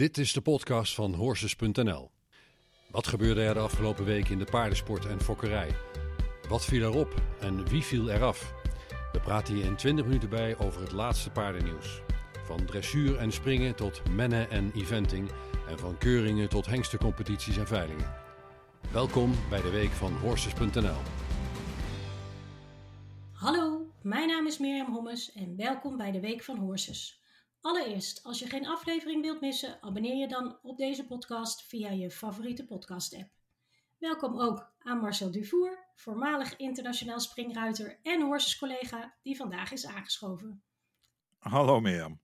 Dit is de podcast van Horses.nl. Wat gebeurde er de afgelopen week in de paardensport en fokkerij? Wat viel erop en wie viel eraf? We praten hier in 20 minuten bij over het laatste paardennieuws. Van dressuur en springen tot mennen en eventing en van keuringen tot hengstencompetities en veilingen. Welkom bij de week van Horses.nl. Hallo, mijn naam is Mirjam Hommes en welkom bij de Week van Horses. Allereerst, als je geen aflevering wilt missen, abonneer je dan op deze podcast via je favoriete podcast-app. Welkom ook aan Marcel Dufour, voormalig internationaal springruiter en horses-collega die vandaag is aangeschoven. Hallo Mirjam.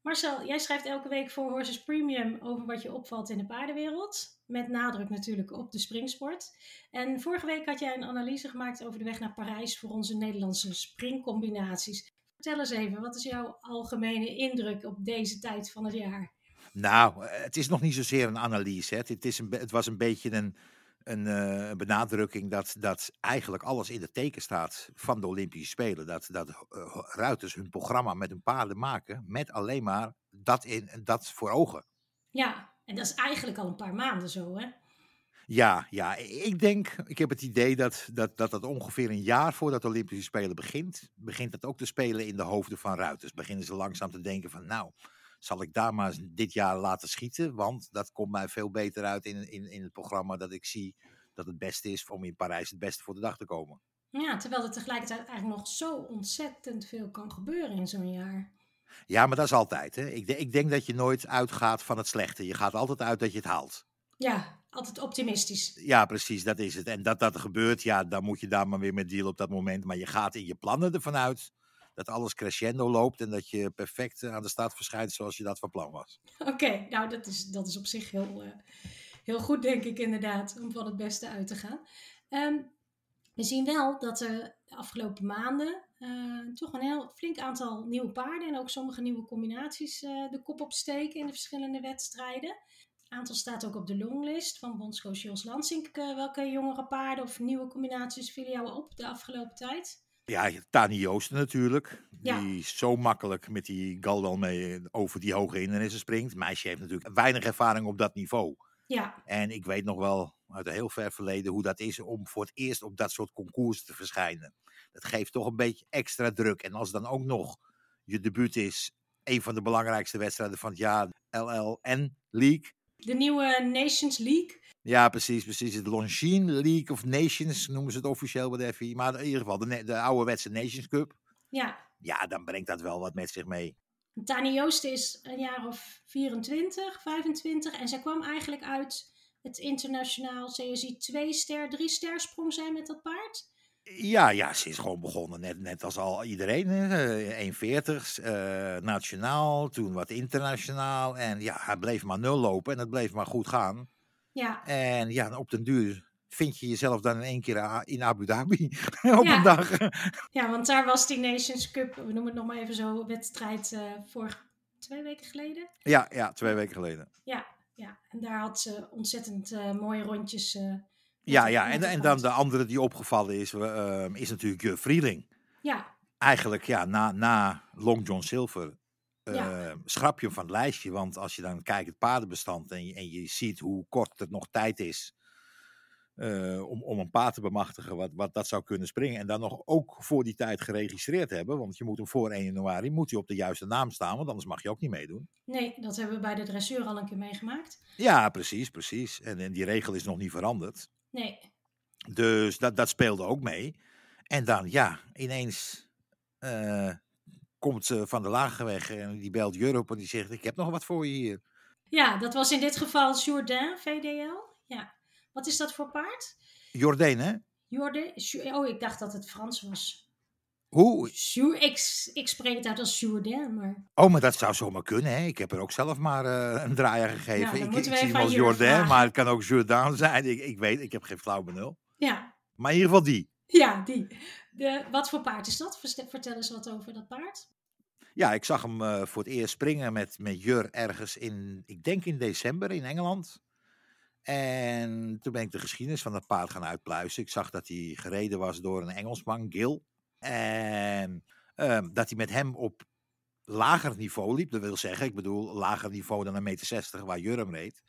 Marcel, jij schrijft elke week voor Horses Premium over wat je opvalt in de paardenwereld. Met nadruk natuurlijk op de springsport. En vorige week had jij een analyse gemaakt over de weg naar Parijs voor onze Nederlandse springcombinaties. Vertel eens even, wat is jouw algemene indruk op deze tijd van het jaar? Nou, het is nog niet zozeer een analyse. Hè. Het, is een, het was een beetje een, een uh, benadrukking dat, dat eigenlijk alles in het teken staat van de Olympische Spelen. Dat, dat uh, ruiters hun programma met hun paarden maken met alleen maar dat, in, dat voor ogen. Ja, en dat is eigenlijk al een paar maanden zo, hè? Ja, ja, ik denk, ik heb het idee dat dat, dat, dat ongeveer een jaar voordat de Olympische Spelen begint, begint dat ook te spelen in de hoofden van ruiters. Beginnen ze langzaam te denken van, nou, zal ik daar maar dit jaar laten schieten, want dat komt mij veel beter uit in, in, in het programma dat ik zie dat het beste is om in Parijs het beste voor de dag te komen. Ja, terwijl er tegelijkertijd eigenlijk nog zo ontzettend veel kan gebeuren in zo'n jaar. Ja, maar dat is altijd. Hè? Ik, ik denk dat je nooit uitgaat van het slechte. Je gaat altijd uit dat je het haalt. Ja, altijd optimistisch. Ja, precies, dat is het. En dat dat gebeurt, ja, dan moet je daar maar weer mee dealen op dat moment. Maar je gaat in je plannen ervan uit dat alles crescendo loopt en dat je perfect aan de start verschijnt zoals je dat van plan was. Oké, nou dat is, dat is op zich heel, uh, heel goed, denk ik inderdaad, om van het beste uit te gaan. Um, we zien wel dat er de afgelopen maanden uh, toch een heel flink aantal nieuwe paarden en ook sommige nieuwe combinaties uh, de kop opsteken in de verschillende wedstrijden aantal staat ook op de longlist van bondscoach Jos Lansink. Uh, welke jongere paarden of nieuwe combinaties vielen jou op de afgelopen tijd? Ja, Tani Joosten natuurlijk. Ja. Die zo makkelijk met die Galdal mee over die hoge hindernissen springt. Meisje heeft natuurlijk weinig ervaring op dat niveau. Ja. En ik weet nog wel uit een heel ver verleden hoe dat is om voor het eerst op dat soort concours te verschijnen. Dat geeft toch een beetje extra druk. En als dan ook nog je debuut is, een van de belangrijkste wedstrijden van het jaar, LLN League de nieuwe Nations League. Ja, precies, precies. Het Longines League of Nations noemen ze het officieel de FI. Maar in ieder geval de, de ouderwetse Nations Cup. Ja. Ja, dan brengt dat wel wat met zich mee. Tani Joosten is een jaar of 24, 25. En zij kwam eigenlijk uit het internationaal CSI 2-ster, 3-ster sprong zij met dat paard. Ja, ja, ze is gewoon begonnen, net, net als al iedereen. 1,40, uh, nationaal, toen wat internationaal. En ja, hij bleef maar nul lopen en het bleef maar goed gaan. Ja. En ja, op den duur vind je jezelf dan in één keer in Abu Dhabi op ja. een dag. Ja, want daar was die Nations Cup, we noemen het nog maar even zo, wedstrijd uh, voor twee weken geleden. Ja, ja, twee weken geleden. Ja, ja. en daar had ze ontzettend uh, mooie rondjes... Uh, ja, ja. En, en dan de andere die opgevallen is, uh, is natuurlijk Juf Vrieling. Ja. Eigenlijk, ja, na, na Long John Silver uh, Ja. schrap je hem van het lijstje. Want als je dan kijkt het paardenbestand en je, en je ziet hoe kort het nog tijd is uh, om, om een paard te bemachtigen wat, wat dat zou kunnen springen. En dan nog ook voor die tijd geregistreerd hebben. Want je moet hem voor 1 januari moet hij op de juiste naam staan, want anders mag je ook niet meedoen. Nee, dat hebben we bij de dressuur al een keer meegemaakt. Ja, precies, precies. En, en die regel is nog niet veranderd. Nee. Dus dat, dat speelde ook mee. En dan, ja, ineens uh, komt ze van de lage weg en die belt Jurop en die zegt: Ik heb nog wat voor je hier. Ja, dat was in dit geval Jourdain VDL. Ja. Wat is dat voor paard? Jourdain, hè? Oh, ik dacht dat het Frans was. Hoe? Ik, ik spreek het uit als Jourdain, maar... Oh, maar dat zou zomaar kunnen, hè? Ik heb er ook zelf maar uh, een draaier gegeven. Nou, ik ik zie hem als Jourdain, vragen. maar het kan ook Jourdain zijn. Ik, ik weet, ik heb geen flauw benul. Ja, Maar in ieder geval die. ja die. De, wat voor paard is dat? Vertel eens wat over dat paard. Ja, ik zag hem uh, voor het eerst springen met, met Jur ergens in, ik denk in december in Engeland. En toen ben ik de geschiedenis van dat paard gaan uitpluizen. Ik zag dat hij gereden was door een Engelsman, Gil. En uh, dat hij met hem op lager niveau liep. Dat wil zeggen, ik bedoel, lager niveau dan een meter 60 waar Jurm reed.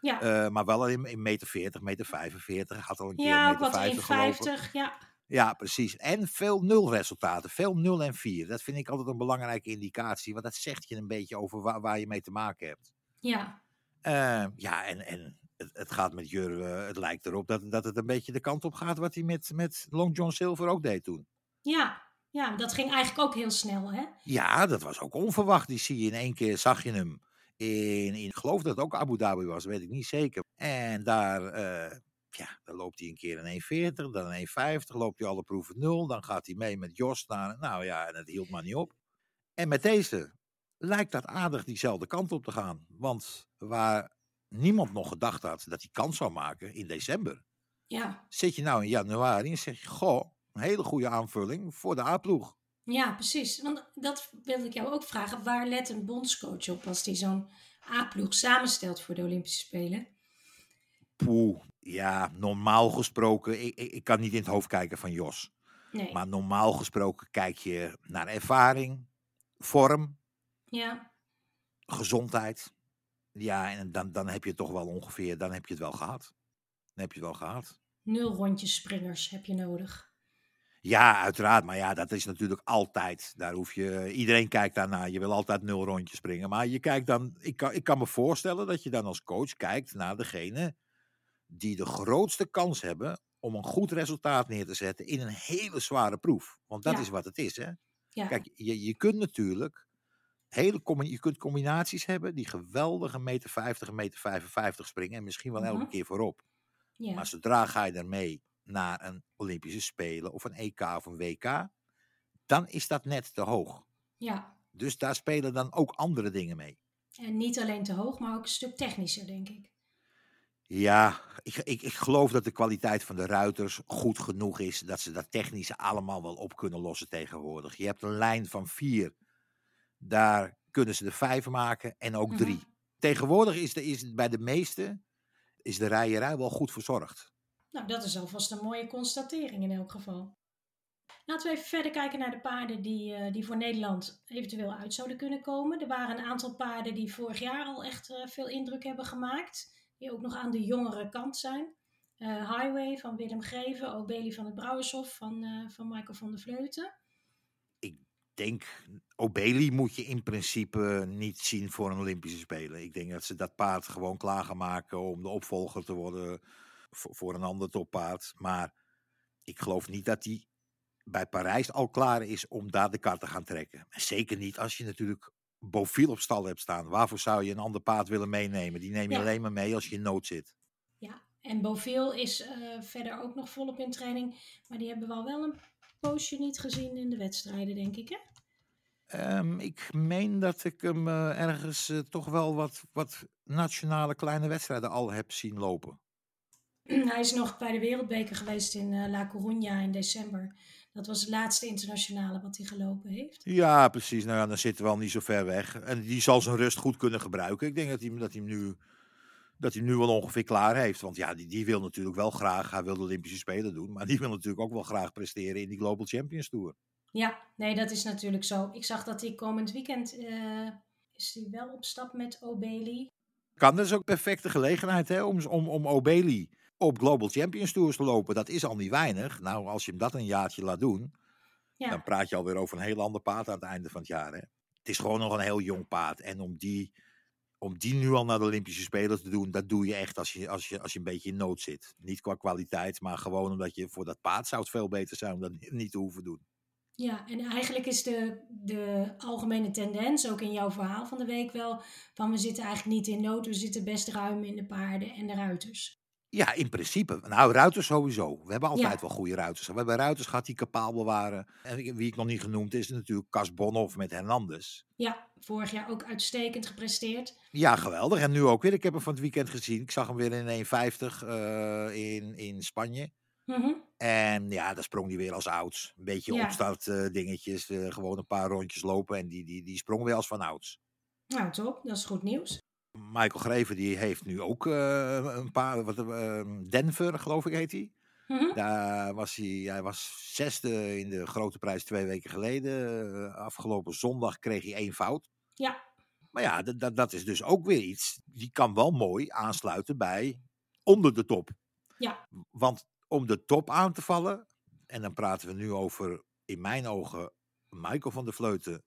Ja, Eh, maar wel in, in meter 40, meter 45. Had al een keer ja ook meter wat 50 gelopen. 1,50. Ja. Ja, precies. En veel nulresultaten. Veel 0 en 4. Dat vind ik altijd een belangrijke indicatie. Want dat zegt je een beetje over waar, waar je mee te maken hebt. Ja, Eh, ja, en, en het, het gaat met Jur, eh, het lijkt erop dat, dat het een beetje de kant op gaat wat hij met, met Long John Silver ook deed toen. Ja, ja, dat ging eigenlijk ook heel snel, hè? Ja, dat was ook onverwacht. Die zie je in één keer, zag je hem. In, in, ik geloof dat het ook Abu Dhabi was, weet ik niet zeker. En daar, eh, ja, dan loopt hij een keer een 1,40, dan een 1,50, loopt hij alle proeven nul. Dan gaat hij mee met Jos naar, nou ja, en het hield maar niet op. En met deze lijkt dat aardig diezelfde kant op te gaan. Want waar niemand nog gedacht had dat hij kans zou maken in december, Ja, zit je nou in januari en zeg je, goh, een hele goede aanvulling voor de A-ploeg. ja, precies. Want dat wilde ik jou ook vragen. Waar let een bondscoach op als hij zo'n A-ploeg samenstelt voor de Olympische Spelen? Poeh, ja, normaal gesproken, ik, ik, kan niet in het hoofd kijken van Jos. Nee. Maar normaal gesproken kijk je naar ervaring, vorm, Ja, gezondheid. Ja, en dan, dan heb je het toch wel ongeveer, dan heb je het wel gehad. Dan heb je het wel gehad. nul rondjes springers heb je nodig. Ja, uiteraard. Maar ja, dat is natuurlijk altijd. Daar hoef je, iedereen kijkt daarnaar. Je wil altijd nul rondjes springen. Maar je kijkt dan, ik kan, ik kan me voorstellen dat je dan als coach kijkt naar degene die de grootste kans hebben om een goed resultaat neer te zetten in een hele zware proef. Want dat Ja. is wat het is, hè? Ja, Kijk, je, je kunt natuurlijk hele je kunt combinaties hebben die geweldige meter 50 en meter 55 springen en misschien wel elke Mhm. keer voorop. ja, Maar zodra ga je ermee naar een Olympische Spelen of een EK of een WK, dan is dat net te hoog. ja. Dus daar spelen dan ook andere dingen mee. En niet alleen te hoog, maar ook een stuk technischer, denk ik. Ja, ik, ik, ik geloof dat de kwaliteit van de ruiters goed genoeg is. Dat ze dat technische allemaal wel op kunnen lossen tegenwoordig. Je hebt een lijn van vier. Daar kunnen ze er vijf maken en ook drie. Mhm. Tegenwoordig is, de, is bij de meeste is de rijerij wel goed verzorgd. Nou, dat is alvast een mooie constatering in elk geval. Laten we even verder kijken naar de paarden die, eh, die voor Nederland eventueel uit zouden kunnen komen. Er waren een aantal paarden die vorig jaar al echt eh, veel indruk hebben gemaakt. Die ook nog aan de jongere kant zijn. Eh, Highway van Willem Greven, Obeli van het Brouwershof van, van Michael van der Vleuten. denk, Obeli moet je in principe niet zien voor een Olympische Spelen. Ik denk dat ze dat paard gewoon klaar gaan maken om de opvolger te worden voor, een ander toppaard. Maar ik geloof niet dat hij bij Parijs al klaar is om daar de kar te gaan trekken. En zeker niet als je natuurlijk Bofiel op stal hebt staan. Waarvoor zou je een ander paard willen meenemen? Die neem je Ja. alleen maar mee als je in nood zit. Ja, en Boviel is eh, verder ook nog volop in training. Maar die hebben we al wel een poosje niet gezien in de wedstrijden, denk ik. Hè? Ehm, ik meen dat ik hem eh, ergens eh, toch wel wat, wat nationale kleine wedstrijden al heb zien lopen. Hij is nog bij de Wereldbeker geweest in eh, La Coruña in december. Dat was het laatste internationale wat hij gelopen heeft. Ja, precies. Nou ja, dan zitten we al niet zo ver weg. En die zal zijn rust goed kunnen gebruiken. Ik denk dat hij, dat hij, hem, nu, dat hij nu wel ongeveer klaar heeft. Want ja, die, die wil natuurlijk wel graag, hij wil de Olympische Spelen doen. Maar die wil natuurlijk ook wel graag presteren in die Global Champions Tour. Ja, nee, dat is natuurlijk zo. Ik zag dat hij komend weekend eh, is hij wel op stap met Obeli. Kan, dat is ook perfecte gelegenheid hè, om, om, om Obeli op Global Champions Tours te lopen. Dat is al niet weinig. Nou, als je hem dat een jaartje laat doen, Ja, dan praat je alweer over een heel ander paard aan het einde van het jaar. Hè? Het is gewoon nog een heel jong paard. En om die, om die nu al naar de Olympische Spelen te doen, dat doe je echt als je, als je, als je een beetje in nood zit. Niet qua kwaliteit, maar gewoon omdat je voor dat paard zou het veel beter zijn om dat niet te hoeven doen. ja, en eigenlijk is de, de algemene tendens, ook in jouw verhaal van de week wel, van we zitten eigenlijk niet in nood, we zitten best ruim in de paarden en de ruiters. Ja, in principe. Nou, ruiters sowieso. We hebben altijd Ja. wel goede ruiters. We hebben ruiters gehad die kapabel waren. En wie ik nog niet genoemd is natuurlijk Cas Bonhoff met Hernandez. Ja, vorig jaar ook uitstekend gepresteerd. Ja, geweldig. En nu ook weer. Ik heb hem van het weekend gezien. Ik zag hem weer in 1,50 eh, in, in Spanje. Mhm. En ja, daar sprong hij weer als ouds. Een beetje Ja. opstart eh, dingetjes. eh, gewoon een paar rondjes lopen. En die, die, die sprong weer als van ouds. Nou, top, dat is goed nieuws. Michael Greven die heeft nu ook eh, een paar... Wat, eh, Denver, geloof ik, heet hij. Mhm. Daar was hij, hij was zesde in de grote prijs twee weken geleden. Eh, afgelopen zondag kreeg hij één fout. Ja, Maar ja, dat, is dus ook weer iets. Die kan wel mooi aansluiten bij onder de top. Ja. Want om de top aan te vallen, en dan praten we nu over, in mijn ogen, Michael van der Vleuten,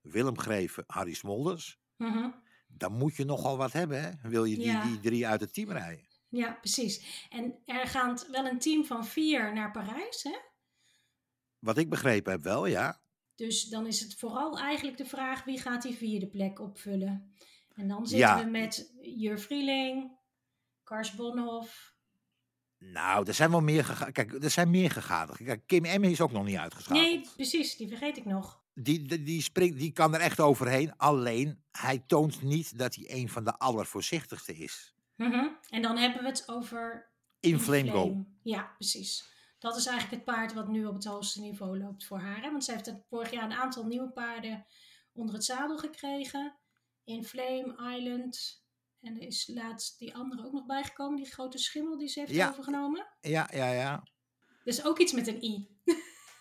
Willem Greven, Harry Smolders. mhm. Dan moet je nogal wat hebben, hè? Wil je die, Ja. die drie uit het team rijden? ja, precies. En er gaat wel een team van vier naar Parijs, hè? Wat ik begrepen heb wel, ja. Dus dan is het vooral eigenlijk de vraag wie gaat die vierde plek opvullen. En dan zitten Ja. we met Jur Vrieling, Kars Bonhoff. Nou, er zijn wel meer gegaan. Kijk, er zijn meer gegaan. Kijk, Kim Emme is ook nog niet uitgeschakeld. Nee, precies, die vergeet ik nog. Die, die, die, springt, die kan er echt overheen. Alleen, hij toont niet dat hij een van de allervoorzichtigste is. Mhm. En dan hebben we het over In Flame Go. Ja, precies. Dat is eigenlijk het paard wat nu op het hoogste niveau loopt voor haar. Hè? Want ze heeft het vorig jaar een aantal nieuwe paarden onder het zadel gekregen. In Flame, Island. En er is laatst die andere ook nog bijgekomen. Die grote schimmel die ze heeft Ja. overgenomen. Ja, ja, ja. Dus ook iets met een i.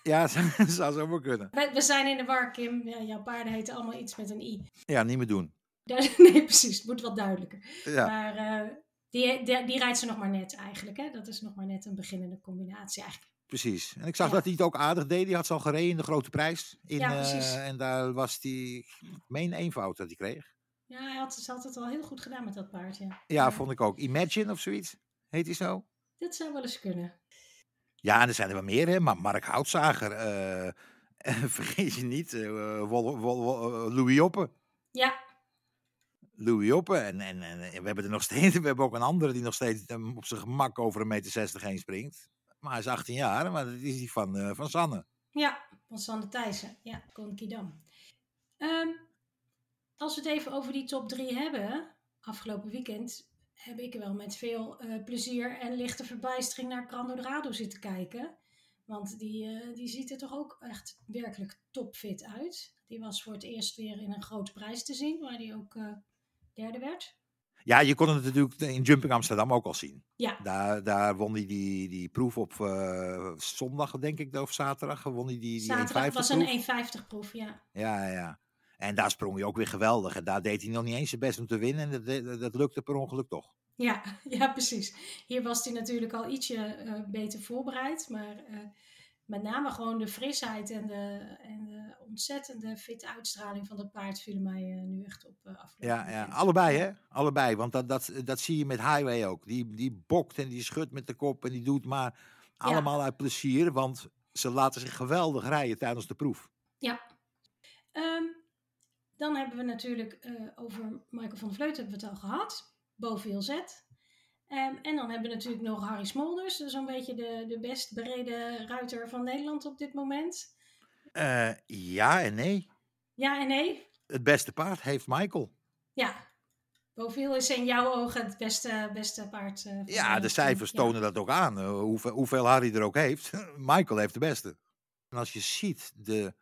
Ja, dat zou zo maar kunnen. We, we zijn in de war, Kim. Ja, jouw paarden heten allemaal iets met een i. Ja, niet meer doen. Nee, precies. Het moet wat duidelijker. Ja, Maar eh, die, die, die rijdt ze nog maar net eigenlijk. Hè? Dat is nog maar net een beginnende combinatie eigenlijk. precies. En ik zag Ja. dat hij het ook aardig deed. Die had ze al gereden in de grote prijs. In, Ja, eh, precies. en daar was die, ik meen fout dat hij kreeg. Ja, hij had, ze had het al heel goed gedaan met dat paard, ja. Ja, vond ik ook. Imagine of zoiets. Heet hij zo? Dat zou wel eens kunnen. Ja, en er zijn er wel meer, hè. Maar Mark Houtzager, eh, vergeet je niet, Wol- Wol- Wol- eh, Louis Oppe. Ja, Louis Oppe. En, en, en we hebben er nog steeds, we hebben ook een andere die nog steeds op zijn gemak over een meter 60 heen springt. Maar hij is 18 jaar, maar dat is die van, eh, van Sanne. ja, van Sander Thijssen. Ja, Konkidam. Ehm als we het even over die top 3 hebben, afgelopen weekend heb ik wel met veel eh, plezier en lichte verbijstering naar Grando Dorado zitten kijken. Want die, eh, die ziet er toch ook echt werkelijk topfit uit. Die was voor het eerst weer in een grote prijs te zien, waar die ook eh, derde werd. Ja, je kon het natuurlijk in Jumping Amsterdam ook al zien. Ja, Daar, daar won hij die, die proef op zondag, denk ik, of zaterdag. Won hij die, die zaterdag 1,50 was een 1,50 proef. Ja, ja, ja. En daar sprong hij ook weer geweldig. En daar deed hij nog niet eens zijn best om te winnen. En dat, dat, dat lukte per ongeluk toch. Ja, ja, precies. Hier was hij natuurlijk al ietsje eh, beter voorbereid. Maar eh, met name gewoon de frisheid en de, en de ontzettende fitte uitstraling van dat paard vielen mij eh, nu echt op afgelopen Ja, ja, allebei hè. Allebei. Want dat, dat, dat zie je met Highway ook. Die, die bokt en die schudt met de kop en die doet maar allemaal uit plezier. Want ze laten zich geweldig rijden tijdens de proef. Ehm, dan hebben we natuurlijk eh, over Michael van der Vleut hebben we het al gehad. Boviel Z. Ehm, en dan hebben we natuurlijk nog Harry Smolders. Zo'n beetje de, de best bereden ruiter van Nederland op dit moment. Eh, ja en nee. Ja en nee? Het beste paard heeft Michael. Ja. Boviel is in jouw ogen het beste, beste paard. eh, Ja, de cijfers Ja. tonen dat ook aan. hoeveel, hoeveel Harry er ook heeft. Michael heeft de beste. En als je ziet de,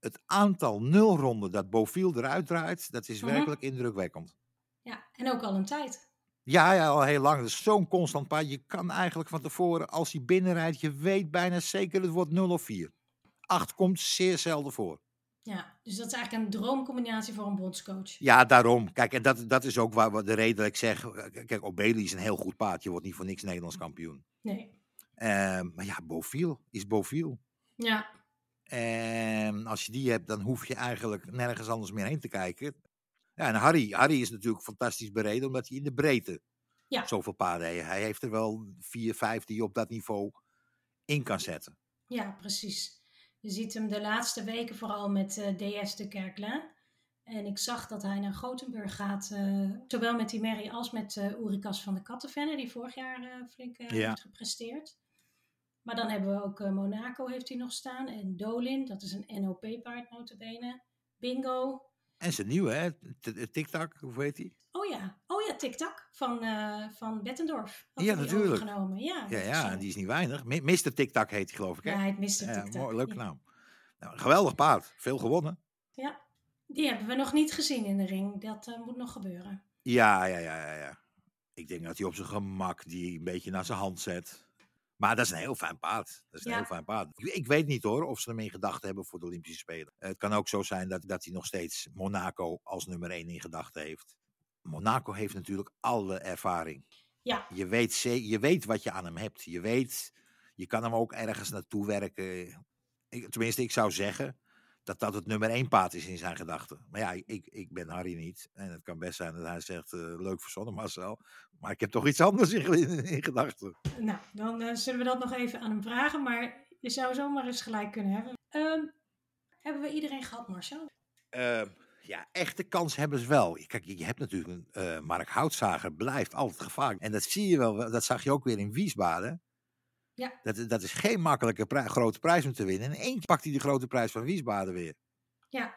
het aantal nulronden dat Boviel eruit draait, dat is Mhm. werkelijk indrukwekkend. Ja, en ook al een tijd. Ja, ja, al heel lang. Dat is zo'n constant paard. Je kan eigenlijk van tevoren, als hij binnenrijdt, je weet bijna zeker het wordt 0 of 4. 8 komt zeer zelden voor. Ja, dus dat is eigenlijk een droomcombinatie voor een bondscoach. Ja, daarom. Kijk, en dat, dat is ook waar, de reden dat ik zeg. eh, Kijk, O'Bailey is een heel goed paard. Je wordt niet voor niks Nederlands kampioen. Nee. Eh, maar ja, Boviel is Boviel. Ja, En als je die hebt, dan hoef je eigenlijk nergens anders meer heen te kijken. Ja, en Harry, Harry is natuurlijk fantastisch bereden, omdat hij in de breedte Ja. zoveel paarden heeft. Hij heeft er wel vier, vijf die je op dat niveau in kan zetten. ja, precies. Je ziet hem de laatste weken vooral met eh, DS de Kerklaan. En ik zag dat hij naar Gothenburg gaat, eh, zowel met die Mary als met eh Ulrikas van de Kattenvenne, die vorig jaar eh, flink eh, Ja. heeft gepresteerd. Maar dan hebben we ook eh, Monaco heeft hij nog staan. En Dolin, dat is een NOP-paard notabene. Bingo. En zijn nieuwe, hè? T- TikTok, hoe heet hij? Oh ja, oh ja, TikTok van, eh van Bettendorf. Ja, natuurlijk. overgenomen. Ja, Ja, ja, eh, die is niet weinig. Mr. TikTok heet hij, geloof ik, hè? Ja, miste Ja, TikTok. mooi, leuke Ja. naam. Nou, geweldig paard. Veel gewonnen. Ja, die hebben we nog niet gezien in de ring. Dat eh, moet nog gebeuren. Ja, ja, ja, ja, ja. Ik denk dat hij op zijn gemak die een beetje naar zijn hand zet. Maar dat is een heel fijn paard. Dat is een Ja. heel fijn paard. Ik, ik weet niet hoor of ze hem in gedachten hebben voor de Olympische Spelen. Het kan ook zo zijn dat, dat hij nog steeds Monaco als nummer 1 in gedachten heeft. Monaco heeft natuurlijk alle ervaring. Ja. Je weet, je weet wat je aan hem hebt. Je weet, je kan hem ook ergens naartoe werken. Ik, tenminste, ik zou zeggen dat dat het nummer 1 paard is in zijn gedachten. Maar ja, ik, ik ben Harry niet. En het kan best zijn dat hij zegt, eh, leuk verzonnen Marcel. Maar ik heb toch iets anders in, in, in gedachten. Nou, dan eh, zullen we dat nog even aan hem vragen. Maar je zou zomaar eens gelijk kunnen hebben. Ehm, hebben we iedereen gehad, Marcel? Eh, ja, echte kans hebben ze wel. Kijk, je hebt natuurlijk een eh, Mark Houtzager blijft altijd gevaarlijk. En dat zie je wel, dat zag je ook weer in Wiesbaden. Ja. Dat, dat is geen makkelijke pri- grote prijs om te winnen. En één pakt hij de grote prijs van Wiesbaden weer. Ja.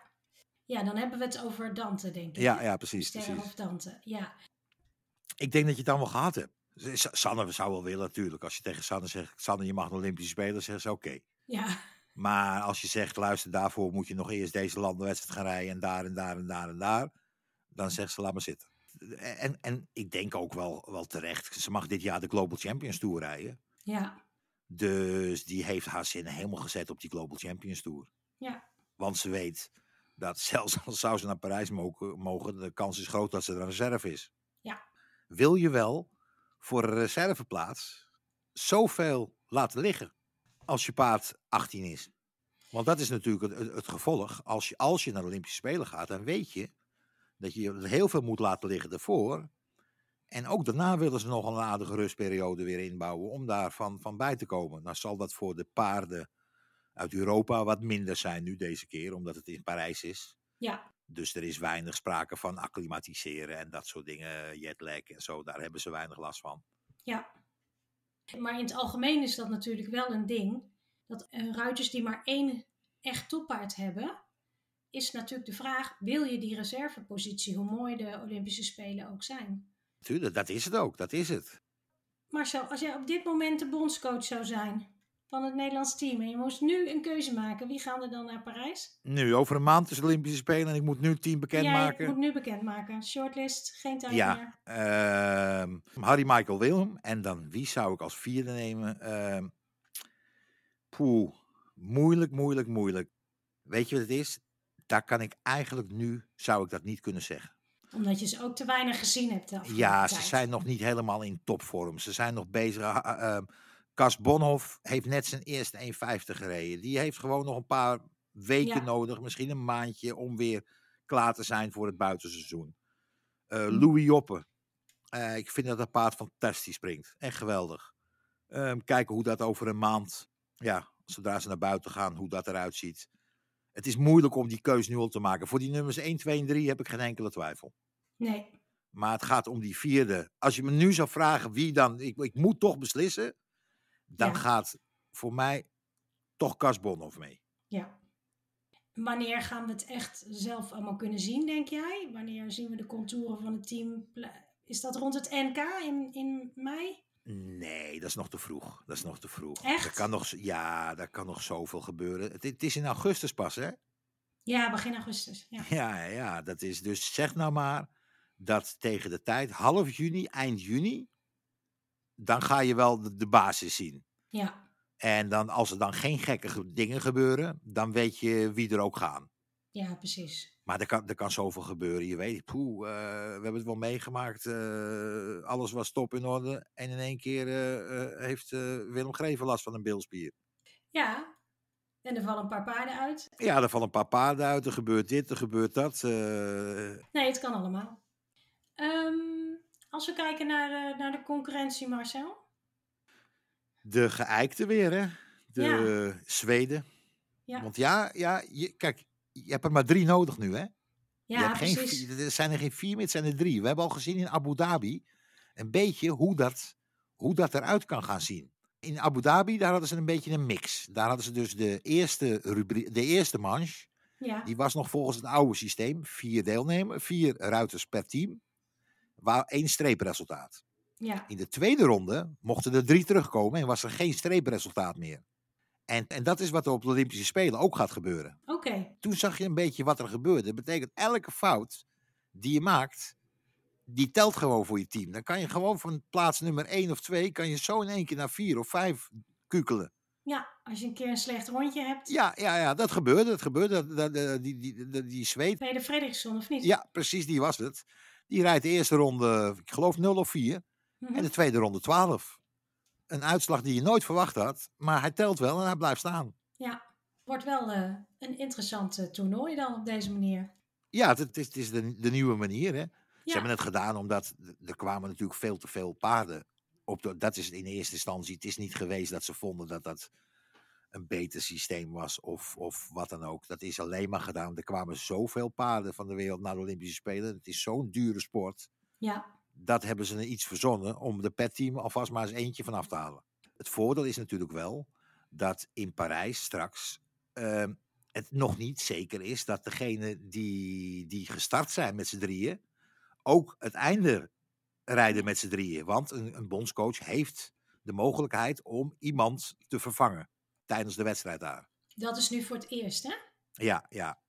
Ja, dan hebben we het over Dante, denk ik. Ja, ja precies. Sterren precies. of Dante, ja. Ik denk dat je het dan wel gehad hebt. Sanne zou wel willen natuurlijk. Als je tegen Sanne zegt, Sanne je mag een Olympische Spelen, zeggen ze oké. Ja, Maar als je zegt, luister, daarvoor moet je nog eerst deze landenwedstrijd gaan rijden en daar en daar en daar en daar. Dan zegt ze, laat maar zitten. En, en ik denk ook wel, wel terecht, ze mag dit jaar de Global Champions Tour rijden. ja, Dus die heeft haar zinnen helemaal gezet op die Global Champions Tour. ja. Want ze weet dat zelfs al zou ze naar Parijs mogen, mogen de kans is groot dat ze er een reserve is. Ja. Wil je wel voor een reserveplaats zoveel laten liggen als je paard 18 is? Want dat is natuurlijk het, het- het gevolg. Als je, als je naar de Olympische Spelen gaat, dan weet je dat je heel veel moet laten liggen ervoor. En ook daarna willen ze nog een aardige rustperiode weer inbouwen om daarvan van bij te komen. Nou zal dat voor de paarden uit Europa wat minder zijn nu deze keer, omdat het in Parijs is. Ja, Dus er is weinig sprake van acclimatiseren en dat soort dingen, jetlag en zo. Daar hebben ze weinig last van. ja. Maar in het algemeen is dat natuurlijk wel een ding. Dat eh, ruiters die maar één echt toppaard hebben, is natuurlijk de vraag: wil je die reservepositie, hoe mooi de Olympische Spelen ook zijn? Tuurlijk, dat is het ook, dat is het. Marcel, als jij op dit moment de bondscoach zou zijn van het Nederlands team en je moest nu een keuze maken, wie gaan er dan naar Parijs? Nu, over een maand is de Olympische Spelen en ik moet nu het team Jij bekendmaken. moet nu bekendmaken. Shortlist, geen tijd Ja, meer. ehm, Harry Michael Wilhelm. En dan wie zou ik als vierde nemen? Ehm poeh, moeilijk, moeilijk, moeilijk. Weet je wat het is? Daar kan ik eigenlijk nu, zou ik dat niet kunnen zeggen. Omdat je ze ook te weinig gezien hebt. Ja, ze zijn nog niet helemaal in topvorm. Ze zijn nog bezig. ehm, Cas Bonhoff heeft net zijn eerste 1,50 gereden. Die heeft gewoon nog een paar weken Ja. nodig, misschien een maandje, om weer klaar te zijn voor het buitenseizoen. Hm. Louis Joppe. Eh, ik vind dat dat paard fantastisch springt. Echt geweldig. Ehm, kijken hoe dat over een maand, ja, zodra ze naar buiten gaan, hoe dat eruit ziet. Het is moeilijk om die keus nu al te maken. Voor die nummers 1, 2 en 3 heb ik geen enkele twijfel. Nee, Maar het gaat om die vierde. Als je me nu zou vragen wie dan. Ik, ik moet toch beslissen. Dan Ja. gaat voor mij toch Cas Bonhoff mee. ja. Wanneer gaan we het echt zelf allemaal kunnen zien, denk jij? Wanneer zien we de contouren van het team? Is dat rond het NK in, in mei? Nee, dat is nog te vroeg. Dat is nog te vroeg. Echt? Er kan nog, ja, daar kan nog zoveel gebeuren. Het, het is in augustus pas, hè? Ja, begin augustus. Ja. Ja, ja, dat is dus. Zeg nou maar dat tegen de tijd, half juni, eind juni. Dan ga je wel de, de basis zien. ja, En dan, als er dan geen gekke ge- dingen gebeuren, dan weet je wie er ook gaan. ja, precies. Maar er kan, er kan zoveel gebeuren. Je weet, poeh, eh, we hebben het wel meegemaakt. eh, alles was top in orde. En in één keer eh, heeft Willem Greven last van een bilspier. Ja, en er vallen een paar paarden uit. Ja, er vallen een paar paarden uit. Er gebeurt dit, er gebeurt dat. Nee, het kan allemaal. Ehm, als we kijken naar, de- naar de concurrentie, Marcel. de geëikte weer, hè? De Zweden. Ja, Want ja, ja je, kijk, je hebt er maar drie nodig nu, hè? je ja geen, precies. er zijn er geen vier meer, het zijn er drie. We hebben al gezien in Abu Dhabi een beetje hoe dat, hoe dat eruit kan gaan zien. In Abu Dhabi, daar hadden ze een beetje een mix. Daar hadden ze dus de eerste, rubrie- de eerste manche. Ja, Die was nog volgens het oude systeem. Vier deelnemers, vier ruiters per team. Waar één streepresultaat. ja, In de tweede ronde mochten er drie terugkomen en was er geen streepresultaat meer. En, en dat is wat er op de Olympische Spelen ook gaat gebeuren. oké. Toen zag je een beetje wat er gebeurde. Dat betekent elke fout die je maakt, die telt gewoon voor je team. Dan kan je gewoon van plaats nummer 1 of 2, kan je zo in één keer naar 4 of 5 kukelen. Ja, als je een keer een slecht rondje hebt. Ja, ja, ja dat gebeurde. Dat gebeurde. Dat, dat, die, die, die, die zweet. Je de Frederiksson of niet? Ja, precies, die was het. Die rijdt de eerste ronde, ik geloof 0 of 4. Mhm. En de tweede ronde 12. Een uitslag die je nooit verwacht had. Maar hij telt wel en hij blijft staan. Ja, wordt wel eh, een interessant eh, toernooi dan op deze manier. Ja, het, is, het is de, de nieuwe manier. Hè? Ze hebben het gedaan omdat er kwamen natuurlijk veel te veel paarden. Op de, dat is in eerste instantie. Het is niet geweest dat ze vonden dat dat een beter systeem was of, of wat dan ook. Dat is alleen maar gedaan. Er kwamen zoveel paarden van de wereld naar de Olympische Spelen. Het is zo'n dure sport. Ja, Dat hebben ze iets verzonnen om de petteam alvast maar eens eentje vanaf te halen. Het voordeel is natuurlijk wel dat in Parijs straks ehm, het nog niet zeker is dat degene die, die gestart zijn met z'n drieën ook het einde rijden met z'n drieën. Want een, een bondscoach heeft de mogelijkheid om iemand te vervangen tijdens de wedstrijd daar. dat is nu voor het eerst, hè? Ja, ja.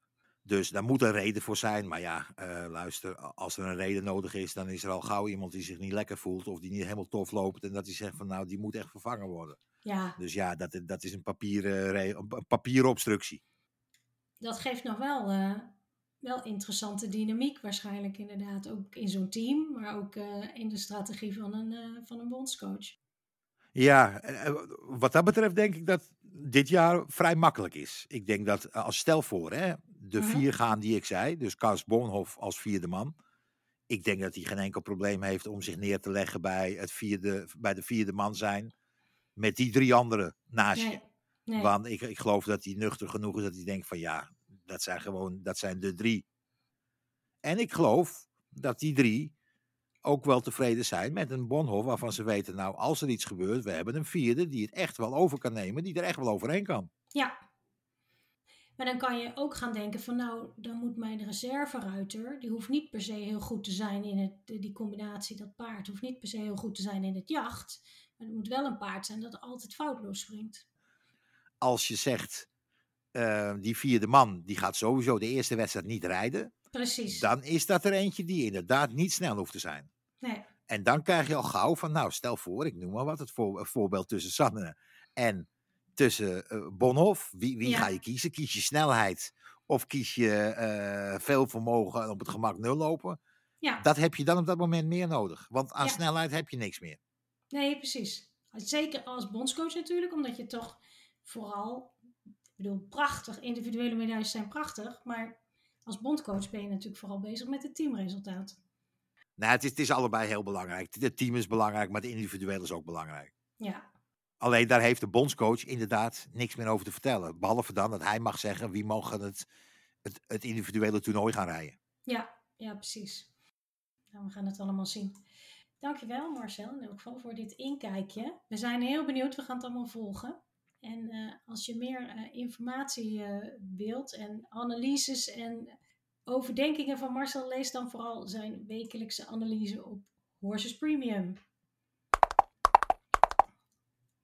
Dus daar moet een reden voor zijn. Maar ja, eh, luister, als er een reden nodig is, dan is er al gauw iemand die zich niet lekker voelt of die niet helemaal tof loopt. En dat hij zegt van nou, die moet echt vervangen worden. Ja, Dus ja, dat, dat is een, papieren, re- een een papierobstructie. dat geeft nog wel, eh, wel interessante dynamiek waarschijnlijk inderdaad. Ook in zo'n team, maar ook eh, in de strategie van een, eh, van een bondscoach. Ja, eh, eh, wat dat betreft denk ik dat dit jaar vrij makkelijk is. Ik denk dat, eh, als stel voor, hè, de vier gaan die ik zei, dus Kars Bonhoff als vierde man. Ik denk dat hij geen enkel probleem heeft om zich neer te leggen bij, het vierde, bij de vierde man zijn. Met die drie anderen naast je. Nee, nee. Want ik, ik geloof dat hij nuchter genoeg is dat hij denkt van ja, dat zijn gewoon, dat zijn de drie. En ik geloof dat die drie ook wel tevreden zijn met een Bonhoff waarvan ze weten, nou als er iets gebeurt, we hebben een vierde die het echt wel over kan nemen, die er echt wel overheen kan. Ja. Maar dan kan je ook gaan denken van nou, dan moet mijn reserveruiter, die hoeft niet per se heel goed te zijn in het, die combinatie, dat paard hoeft niet per se heel goed te zijn in het jacht. Maar het moet wel een paard zijn dat altijd foutloos springt. Als je zegt, eh, die vierde man, die gaat sowieso de eerste wedstrijd niet rijden, Precies. dan is dat er eentje die inderdaad niet snel hoeft te zijn. Nee. En dan krijg je al gauw van, nou, stel voor, ik noem maar wat, het voor, voorbeeld tussen Sanne en tussen eh, Bonhoff. Wie, wie Ja. ga je kiezen? Kies je snelheid of kies je eh, veel vermogen en op het gemak nul lopen? Ja, Dat heb je dan op dat moment meer nodig. Want aan Ja. snelheid heb je niks meer. nee, precies. Zeker als bondscoach natuurlijk, omdat je toch vooral, ik bedoel, prachtig, individuele medailles zijn prachtig, maar als bondcoach ben je natuurlijk vooral bezig met het teamresultaat. Nou, het is, het is allebei heel belangrijk. Het team is belangrijk, maar het individueel is ook belangrijk. Ja, Alleen daar heeft de bondscoach inderdaad niks meer over te vertellen. Behalve dan dat hij mag zeggen wie mogen het, het, het individuele toernooi gaan rijden. Ja, ja, precies. Nou, we gaan het allemaal zien. Dankjewel Marcel in elk geval voor dit inkijkje. We zijn heel benieuwd, we gaan het allemaal volgen. En eh, als je meer eh, informatie eh, wilt en analyses en overdenkingen van Marcel, lees dan vooral zijn wekelijkse analyse op Horses Premium.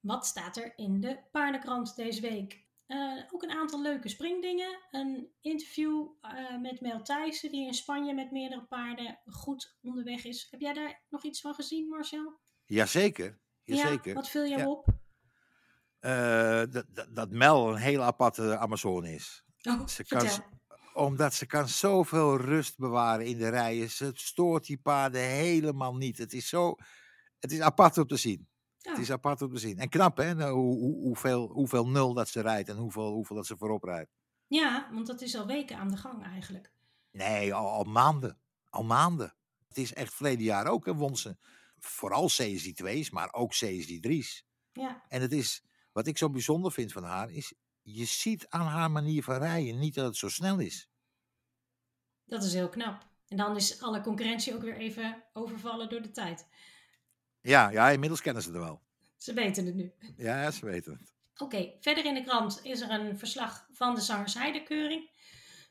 Wat staat er in de paardenkrant deze week? Eh, ook een aantal leuke springdingen. Een interview eh, met Mel Thijssen, die in Spanje met meerdere paarden goed onderweg is. Heb jij daar nog iets van gezien, Marcel? Jazeker. Jazeker. Ja, wat viel jou Ja. op? Eh, dat, dat, dat Mel een hele aparte Amazone is. Oh, Ze kan, omdat ze kan zoveel rust bewaren in de rijen. Ze stoort die paarden helemaal niet. Het is zo. Het is apart om te zien. Ja. Het is apart om te zien. En knap, hè? Nou, hoe, hoe, hoeveel, hoeveel nul dat ze rijdt en hoeveel, hoeveel dat ze voorop rijdt. Ja, want dat is al weken aan de gang eigenlijk. Nee, al, al maanden. Al maanden. Het is echt verleden jaar ook, hè, won ze. Vooral CSI 2's, maar ook CSI 3's. Ja, En het is, wat ik zo bijzonder vind van haar, is je ziet aan haar manier van rijden niet dat het zo snel is. dat is heel knap. En dan is alle concurrentie ook weer even overvallen door de tijd. Ja, ja, inmiddels kennen ze er wel. Ze weten het nu. Ja, ze weten het. Oké, verder in de krant is er een verslag van de Zangers Heidekeuring.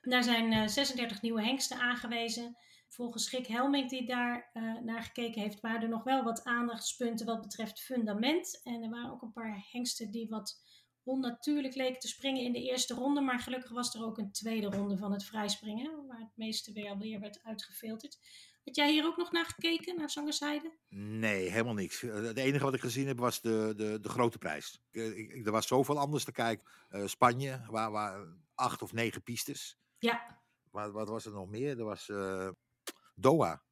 Daar zijn eh, 36 nieuwe hengsten aangewezen. Volgens Schik Helming die daar eh, naar gekeken heeft, waren er nog wel wat aandachtspunten wat betreft fundament. En er waren ook een paar hengsten die wat onnatuurlijk leken te springen in de eerste ronde. Maar gelukkig was er ook een tweede ronde van het vrijspringen, waar het meeste weer alweer werd uitgefilterd. Had jij hier ook nog naar gekeken, naar Zangerzijde? Nee, helemaal niks. Eh, Het enige wat ik gezien heb was de, de, de grote prijs. Ik- ik- er was zoveel anders te kijken. Eh, Spanje, waar, waar acht of negen pistes. Ja, Wat, wat was er nog meer? Er was eh, Doha,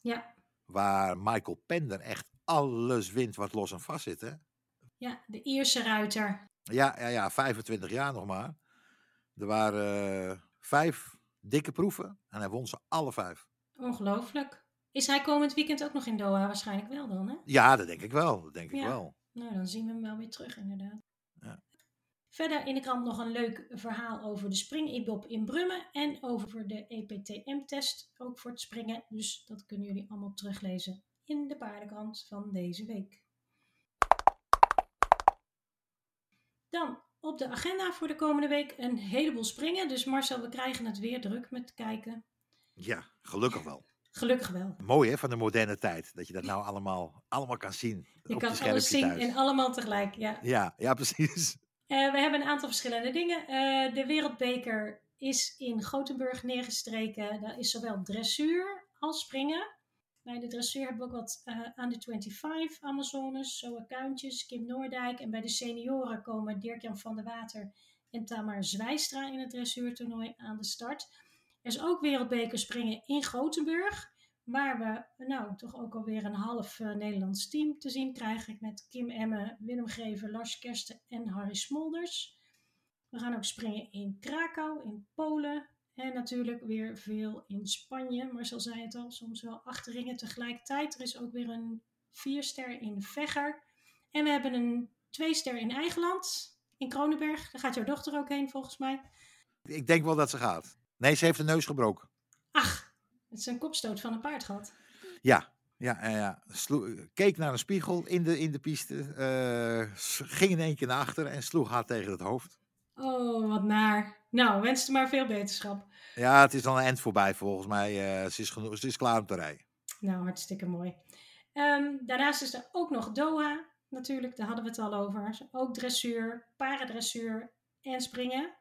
ja, waar Michael Pender echt alles wint wat los en vast zit. Hè? ja, de Ierse ruiter. Ja, ja, ja, 25 jaar nog maar. Er waren eh, vijf dikke proeven en hij won ze alle vijf. Ongelooflijk. Is hij komend weekend ook nog in Doha? Waarschijnlijk wel dan, hè? Ja, dat denk ik wel. Dat denk ik wel. Nou, dan zien we hem wel weer terug, inderdaad. Ja. Verder in de krant nog een leuk verhaal over de spring-EBOP in Brummen en over de EPTM-test, ook voor het springen. Dus dat kunnen jullie allemaal teruglezen in de paardenkrant van deze week. Dan op de agenda voor de komende week een heleboel springen. Dus Marcel, we krijgen het weer druk met kijken. Ja, gelukkig wel. Gelukkig wel. Mooi hè, van de moderne tijd. Dat je dat nou allemaal, allemaal kan zien. Je op kan je alles zien thuis. en allemaal tegelijk. Ja. Ja, ja, precies. Eh, we hebben een aantal verschillende dingen. Eh, de Wereldbeker is in Gothenburg neergestreken. Daar is zowel dressuur als springen. Bij de dressuur hebben we ook wat eh aan de 25 Amazones, Zoa Kuintjes, Kim Noordijk. En bij de senioren komen Dirk-Jan van der Water en Tamar Zwijstra in het dressuurtoernooi aan de start. Is ook Wereldbeker springen in Gothenburg. Waar we nou toch ook alweer een half eh, Nederlands team te zien krijgen. Met Kim Emme, Willem Greven, Lars Kersten en Harry Smolders. We gaan ook springen in Krakau, in Polen. En natuurlijk weer veel in Spanje. Marcel zei het al, soms wel acht ringen tegelijkertijd. Er is ook weer een vierster in Vegger. En we hebben een tweester in eigen land, in Kronenberg. Daar gaat jouw dochter ook heen volgens mij. Ik denk wel dat ze gaat. Nee, ze heeft de neus gebroken. Ach, het is een kopstoot van een paard gehad. Ja, ja, ja. keek naar een spiegel in de, in de piste. eh, ging in één keer naar achter en sloeg haar tegen het hoofd. Oh, wat naar. Nou, wens er maar veel beterschap. Ja, het is dan een eind voorbij volgens mij. eh, ze, is ze is klaar om te rijden. Nou, hartstikke mooi. Ehm, daarnaast is er ook nog Doha, natuurlijk, daar hadden we het al over. Ook dressuur, paradressuur en springen.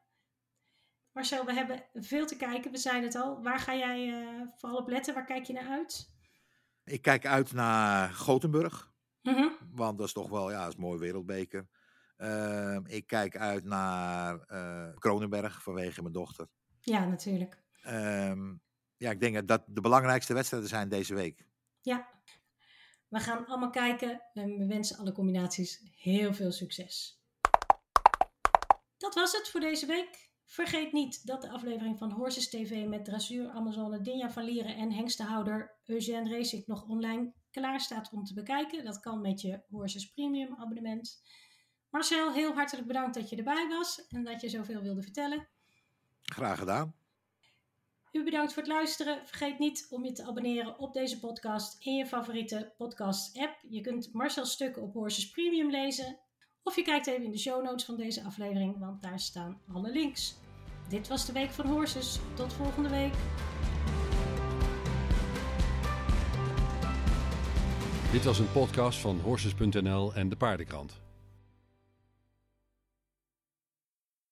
Marcel, we hebben veel te kijken, we zeiden het al. Waar ga jij eh, vooral op letten? Waar kijk je naar uit? Ik kijk uit naar Gothenburg. Mhm. Want dat is toch wel, ja, dat is een mooi wereldbeker. Ehm, ik kijk uit naar eh, Kronenberg vanwege mijn dochter. Ja, natuurlijk. Ehm, ja, ik denk dat de belangrijkste wedstrijden zijn deze week. Ja. We gaan allemaal kijken en we wensen alle combinaties heel veel succes. Dat was het voor deze week. Vergeet niet dat de aflevering van Horses TV met dressuur Amazone Dinja van Lieren en hengstenhouder Eugène Racing nog online klaar staat om te bekijken. Dat kan met je Horses Premium abonnement. Marcel, heel hartelijk bedankt dat je erbij was en dat je zoveel wilde vertellen. Graag gedaan. U bedankt voor het luisteren. Vergeet niet om je te abonneren op deze podcast in je favoriete podcast-app. Je kunt Marcel's stukken op Horses Premium lezen. Of je kijkt even in de show notes van deze aflevering, want daar staan alle links. Dit was de Week van Horses. Tot volgende week. Dit was een podcast van Horses.nl en de Paardenkrant.